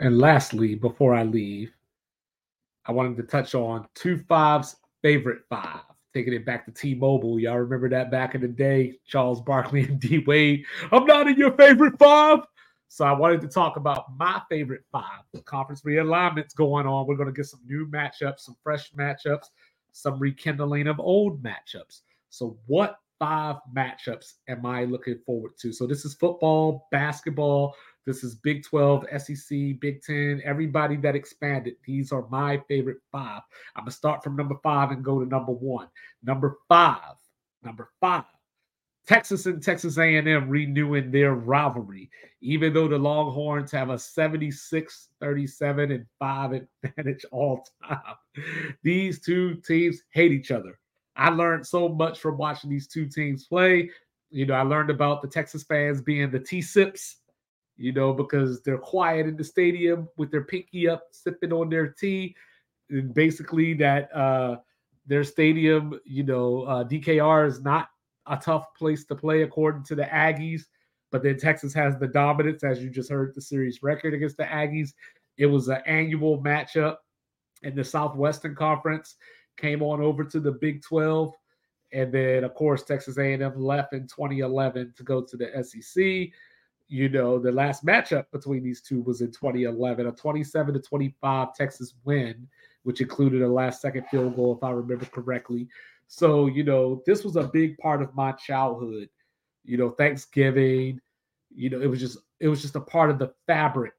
And lastly, before I leave, I wanted to touch on two fives favorite five. Taking it back to T-Mobile, y'all remember that back in the day, Charles Barkley and D Wade. I'm not in your favorite five. So I wanted to talk about my favorite five. The conference realignments going on. We're going to get some new matchups, some fresh matchups, some rekindling of old matchups. So what five matchups am I looking forward to? So this is football, basketball, this is Big 12, SEC, Big 10, everybody that expanded. These are my favorite five. I'm going to start from number five and go to number one. Number five, number five. Texas and Texas A&M renewing their rivalry, even though the Longhorns have a 76, 37, and 5 advantage all time. These two teams hate each other. I learned so much from watching these two teams play. You know, I learned about the Texas fans being the T-sips you know, because they're quiet in the stadium with their pinky up, sipping on their tea. And basically, that uh, their stadium, you know, uh, DKR is not a tough place to play according to the Aggies. But then Texas has the dominance, as you just heard the series record against the Aggies. It was an annual matchup in the Southwestern Conference. Came on over to the Big 12, and then of course Texas A&M left in 2011 to go to the SEC you know, the last matchup between these two was in 2011, a 27 to 25 Texas win, which included a last second field goal, if I remember correctly. So, you know, this was a big part of my childhood. You know, Thanksgiving, you know, it was just it was just a part of the fabric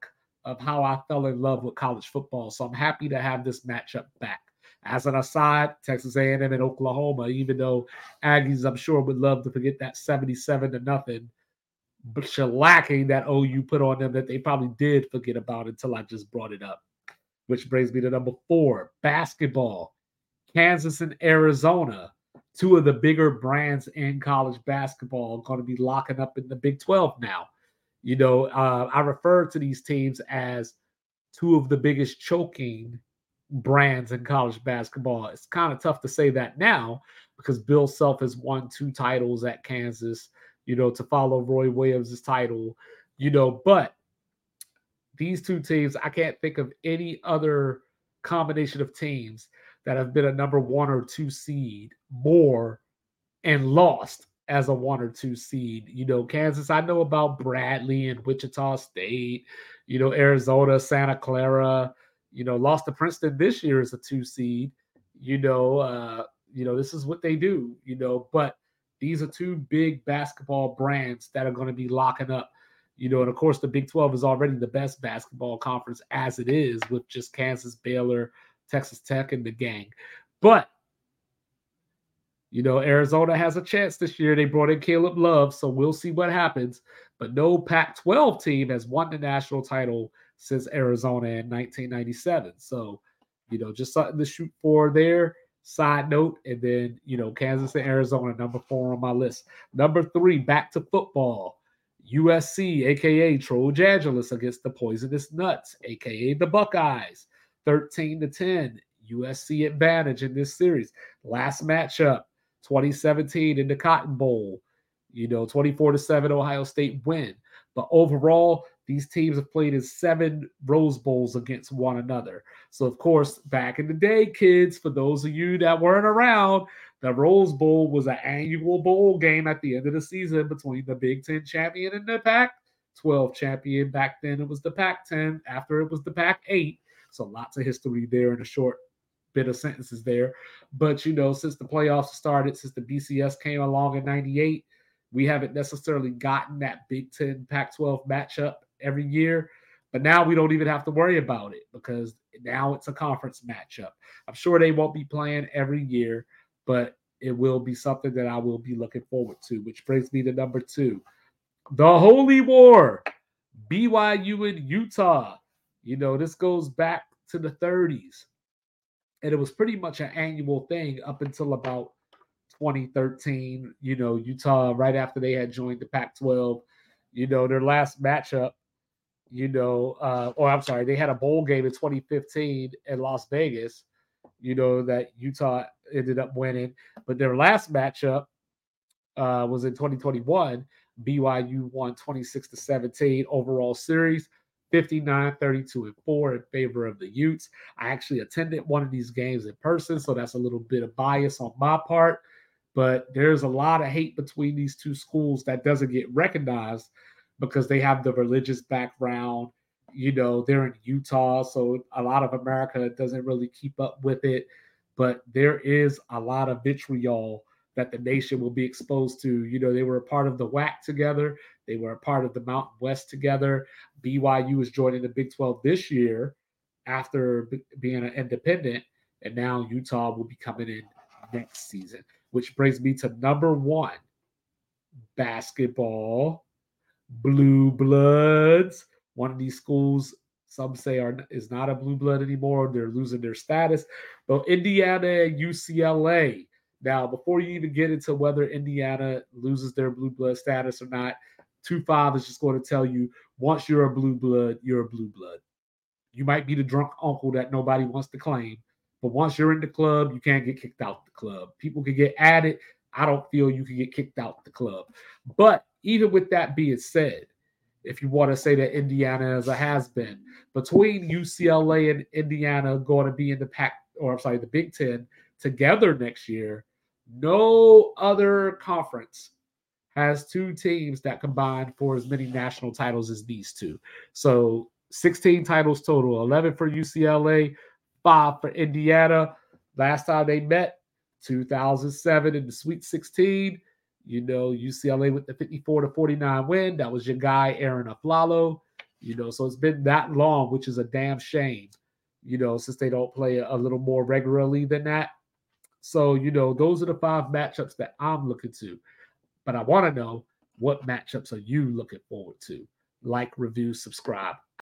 of how I fell in love with college football. So I'm happy to have this matchup back. As an aside, Texas A&M and Oklahoma, even though Aggies, I'm sure, would love to forget that 77 to nothing shellacking that OU put on them that they probably did forget about until I just brought it up. Which brings me to number four basketball. Kansas and Arizona, two of the bigger brands in college basketball, going to be locking up in the Big 12 now. You know, uh, I refer to these teams as two of the biggest choking brands in college basketball. It's kind of tough to say that now because Bill Self has won two titles at Kansas you know, to follow Roy Williams' title, you know, but these two teams, I can't think of any other combination of teams that have been a number one or two seed more and lost as a one or two seed. You know, Kansas, I know about Bradley and Wichita State, you know, Arizona, Santa Clara, you know, lost to Princeton this year as a two seed. You know, uh, you know, this is what they do, you know, but these are two big basketball brands that are going to be locking up. You know, and of course, the Big 12 is already the best basketball conference as it is with just Kansas, Baylor, Texas Tech, and the gang. But, you know, Arizona has a chance this year. They brought in Caleb Love, so we'll see what happens. But no Pac 12 team has won the national title since Arizona in 1997. So, you know, just something to shoot for there side note. And then, you know, Kansas and Arizona, number four on my list. Number three, back to football. USC, aka Trojangelus against the Poisonous Nuts, aka the Buckeyes. 13 to 10. USC advantage in this series. Last matchup, 2017 in the Cotton Bowl. You know, 24 to 7 Ohio State win. But overall, these teams have played in seven Rose Bowls against one another. So, of course, back in the day, kids, for those of you that weren't around, the Rose Bowl was an annual bowl game at the end of the season between the Big Ten champion and the Pac 12 champion. Back then, it was the Pac 10. After it was the Pac 8. So, lots of history there in a short bit of sentences there. But, you know, since the playoffs started, since the BCS came along in 98, we haven't necessarily gotten that Big Ten Pac 12 matchup every year. But now we don't even have to worry about it because now it's a conference matchup. I'm sure they won't be playing every year, but it will be something that I will be looking forward to, which brings me to number two the Holy War, BYU and Utah. You know, this goes back to the 30s, and it was pretty much an annual thing up until about 2013. You know, Utah, right after they had joined the Pac 12, you know, their last matchup you know, uh, or I'm sorry, they had a bowl game in 2015 in Las Vegas, you know, that Utah ended up winning. But their last matchup uh, was in 2021. BYU won 26 to 17 overall series. 59, 32, and 4 in favor of the Utes. I actually attended one of these games in person, so that's a little bit of bias on my part. But there's a lot of hate between these two schools that doesn't get recognized because they have the religious background. You know, they're in Utah, so a lot of America doesn't really keep up with it. But there is a lot of vitriol that the nation will be exposed to. You know, they were a part of the WAC together, they were a part of the Mountain West together. BYU is joining the Big 12 this year after being an independent, and now Utah will be coming in next season, which brings me to number one basketball, blue bloods. One of these schools, some say are is not a blue blood anymore. They're losing their status. But Indiana and UCLA now, before you even get into whether Indiana loses their blue blood status or not, two five is just going to tell you once you're a blue blood, you're a blue blood. You might be the drunk uncle that nobody wants to claim, but once you're in the club, you can't get kicked out the club. People can get added. I don't feel you can get kicked out the club. But even with that being said, if you want to say that Indiana is a has been between UCLA and Indiana going to be in the pack, or I'm sorry, the Big Ten together next year, no other conference has two teams that combine for as many national titles as these two. So 16 titles total, 11 for UCLA, five for Indiana. Last time they met, 2007 in the Sweet 16. You know, UCLA with the 54 to 49 win. That was your guy, Arron Afflalo. You know, so it's been that long, which is a damn shame, you know, since they don't play a little more regularly than that. So, you know, those are the five matchups that I'm looking to. But I want to know what matchups are you looking forward to? Like, review, subscribe.